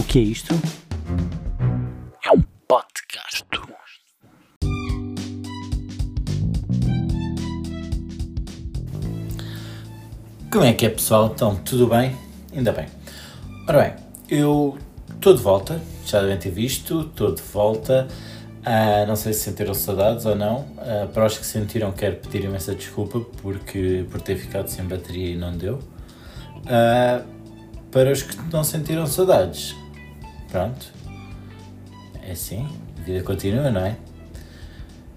O que é isto? É um podcast. Como é que é, pessoal? Então, tudo bem? Ainda bem. Ora bem, eu estou de volta, já devem ter visto, estou de volta. Uh, não sei se sentiram saudades ou não. Uh, para os que sentiram, quero pedir imensa desculpa porque, por ter ficado sem bateria e não deu. Uh, para os que não sentiram saudades, pronto. É assim, a vida continua, não é?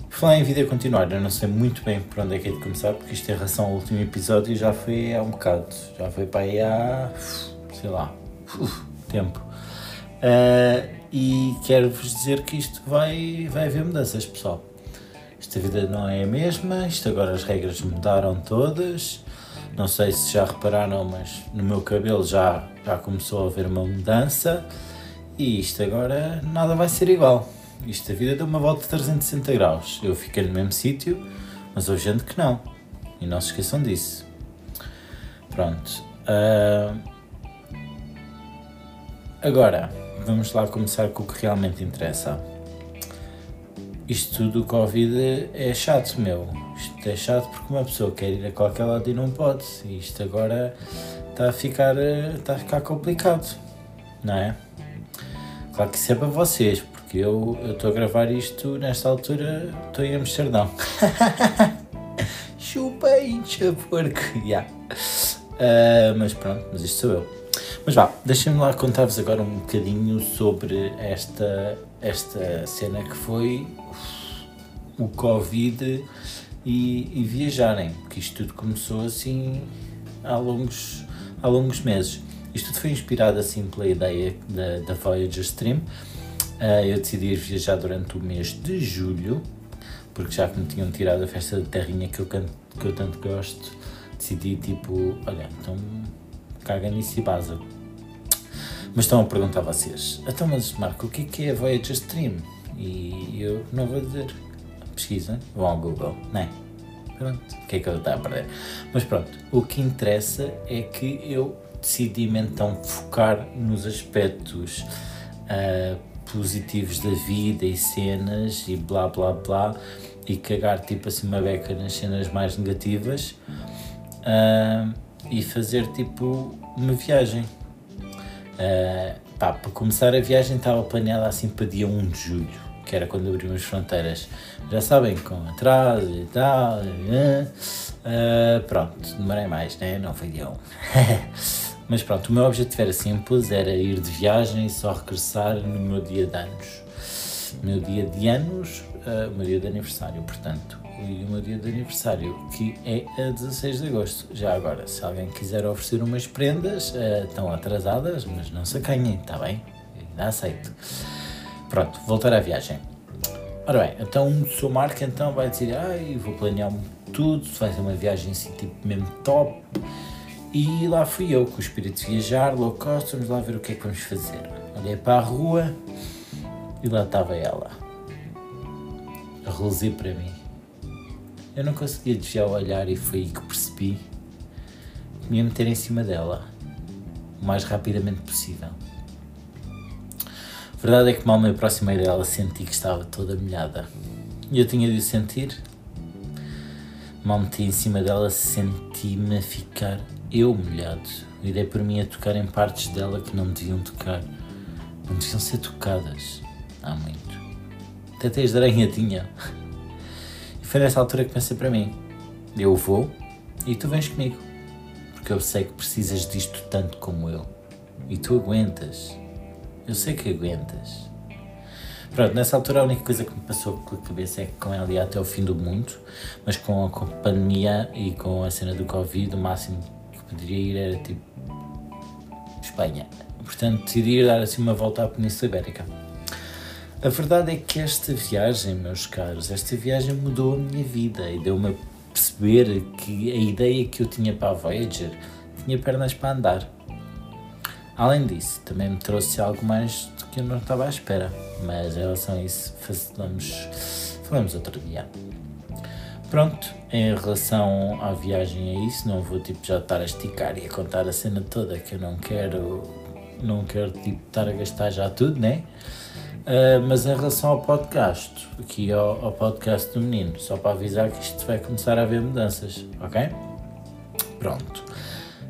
Por falar em vida continuar, eu não sei muito bem por onde é que é de começar, porque isto em relação ao último episódio já foi há um bocado. Já foi para aí há. sei lá. tempo. Uh, e quero-vos dizer que isto vai, vai haver mudanças, pessoal. Esta vida não é a mesma, isto agora as regras mudaram todas. Não sei se já repararam, mas no meu cabelo já, já começou a haver uma mudança e isto agora nada vai ser igual. Isto a vida deu uma volta de 360 graus. Eu fiquei no mesmo sítio, mas houve gente que não. E não se esqueçam disso. Pronto. Uh... Agora, vamos lá começar com o que realmente interessa. Isto tudo do Covid é chato, meu isto é chato porque uma pessoa quer ir a qualquer lado e não pode. E isto agora está a ficar, está a ficar complicado, não é? Claro que isso é para vocês, porque eu estou a gravar isto nesta altura, estou em Amsterdão. Chupa incha porco, yeah. Uh, mas pronto, mas isto sou eu. Mas vá, deixem-me lá contar-vos agora um bocadinho sobre esta, esta cena que foi o Covid e, e viajarem, porque isto tudo começou assim há longos, há longos meses. Isto tudo foi inspirado assim pela ideia da, da Voyager Stream. Uh, eu decidi ir viajar durante o mês de julho, porque já que me tinham tirado a festa da terrinha que eu, canto, que eu tanto gosto, decidi tipo, olha, então caga nisso e base. Mas estão a perguntar a vocês, então mas Marco, o que é, que é a Voyager Stream? E eu não vou dizer, pesquisa, vão ao Google, não é? Pronto, o que é que eu estou a perder? Mas pronto, o que interessa é que eu decidi-me então focar nos aspectos uh, positivos da vida e cenas e blá blá blá e cagar tipo assim uma beca nas cenas mais negativas uh, e fazer tipo uma viagem. Uh, pá, para começar a viagem estava planeada assim para dia 1 de julho que era quando abrimos fronteiras. Já sabem, com atraso e tal. Uh, pronto, demorei mais, né? Não foi dia 1. Mas pronto, o meu objetivo era simples, era ir de viagem e só regressar no meu dia de anos. meu dia de anos, uh, meu dia de aniversário, portanto. E o meu dia de aniversário, que é a 16 de agosto. Já agora, se alguém quiser oferecer umas prendas, uh, estão atrasadas, mas não se acanhem, está bem? Ainda aceito. Pronto, voltar à viagem. Ora bem, então o seu marca então vai dizer, ai, vou planear tudo, vai ser uma viagem assim tipo mesmo top. E lá fui eu com o espírito de viajar, low cost, vamos lá ver o que é que vamos fazer. Olhei para a rua e lá estava ela. A reluzir para mim. Eu não conseguia desviar o olhar e foi aí que percebi que me ia meter em cima dela o mais rapidamente possível verdade é que mal me aproximei dela senti que estava toda molhada. E eu tinha de o sentir. Mal meti em cima dela senti-me a ficar eu molhado. E dei por mim a tocar em partes dela que não deviam tocar. Não deviam ser tocadas. Há muito. Até de aranha tinha. E foi nessa altura que pensei para mim. Eu vou e tu vens comigo. Porque eu sei que precisas disto tanto como eu. E tu aguentas. Eu sei que aguentas. Pronto, nessa altura a única coisa que me passou pela cabeça é que com ela ia até o fim do mundo, mas com a, pandemia e com a cena do Covid, o máximo poderia ir era tipo Espanha. Portanto, decidi dar assim uma volta à Península Ibérica. A verdade é que esta viagem, meus caros, esta viagem mudou a minha vida e deu-me a perceber que a ideia que eu tinha para a Voyager tinha pernas para andar. Além disso, também me trouxe algo mais do que eu não estava à espera, mas em relação a isso falamos outro dia. Pronto, em relação à viagem a isso, não vou tipo já estar a esticar e a contar a cena toda que eu não quero não quero tipo, estar a gastar já tudo, né? Uh, mas em relação ao podcast, aqui ao, ao, podcast do menino, só para avisar que isto vai começar a haver mudanças, ok? Pronto.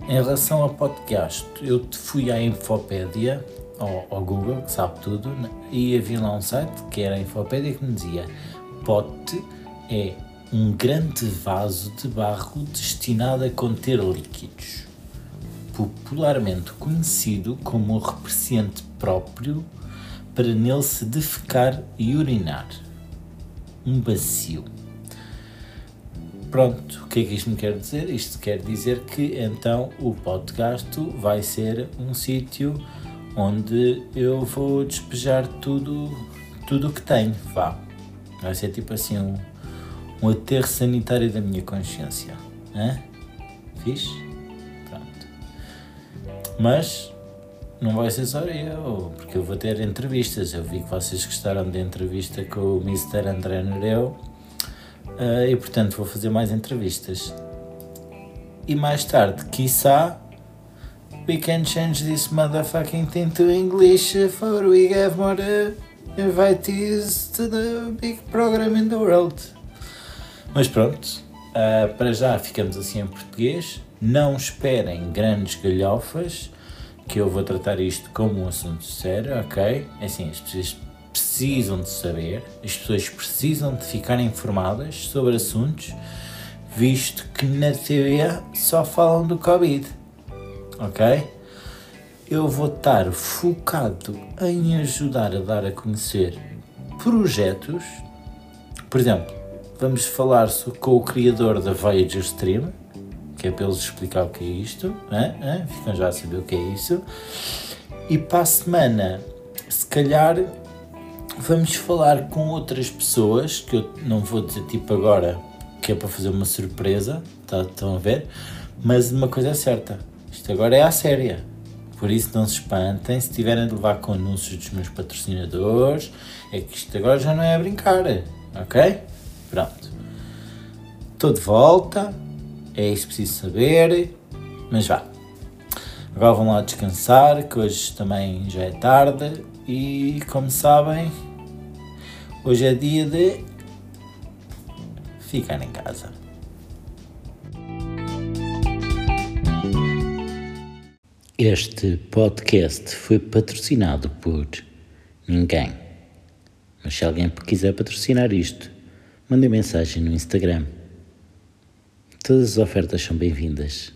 Em relação ao podcast, eu fui à Infopédia, ao, ao Google, que sabe tudo, né? e havia lá um site que era a Infopédia que me dizia: pote é um grande vaso de barro destinado a conter líquidos, popularmente conhecido como o repreciante próprio para nele se defecar e urinar. Um bacio. Pronto, o que é que isto me quer dizer? Isto quer dizer que então o podcast vai ser um sítio onde eu vou despejar tudo tudo o que tenho, vá. Vai ser tipo assim um, um aterro sanitário da minha consciência. Hã? Fixe? Pronto. Mas não vai ser só eu, porque eu vou ter entrevistas. Eu vi que vocês gostaram da entrevista com o Mr. André Nereu uh, e, portanto, vou fazer mais entrevistas. E mais tarde, quiçá, we can change this motherfucking thing to English for we have more invitees to the big program in the world. Mas pronto, uh, para já ficamos assim em português. Não esperem grandes galhofas que eu vou tratar isto como um assunto sério, ok? É assim, as pessoas precisam de saber, as pessoas precisam de ficar informadas sobre assuntos, visto que na teoria só falam do Covid, ok? Eu vou estar focado em ajudar a dar a conhecer projetos, por exemplo, vamos falar com o criador da Voyager Stream, que é para eles explicar o que é isto? Hein? ficam já a saber o que é isso. E para a semana, se calhar, vamos falar com outras pessoas, que eu não vou dizer tipo agora, que é para fazer uma surpresa, tá, estão a ver? Mas uma coisa é certa, isto agora é a séria. Por isso não se espantem se tiverem de levar com anúncios dos meus patrocinadores, é que isto agora já não é a brincar, ok? Pronto. Estou de volta, é isso que preciso saber, mas vá. Agora vão lá descansar, que hoje também já é tarde e como sabem, hoje é dia de ficar em casa. Este podcast foi patrocinado por ninguém. Mas se alguém quiser patrocinar isto, mande mensagem no Instagram. Todas as ofertas são bem-vindas.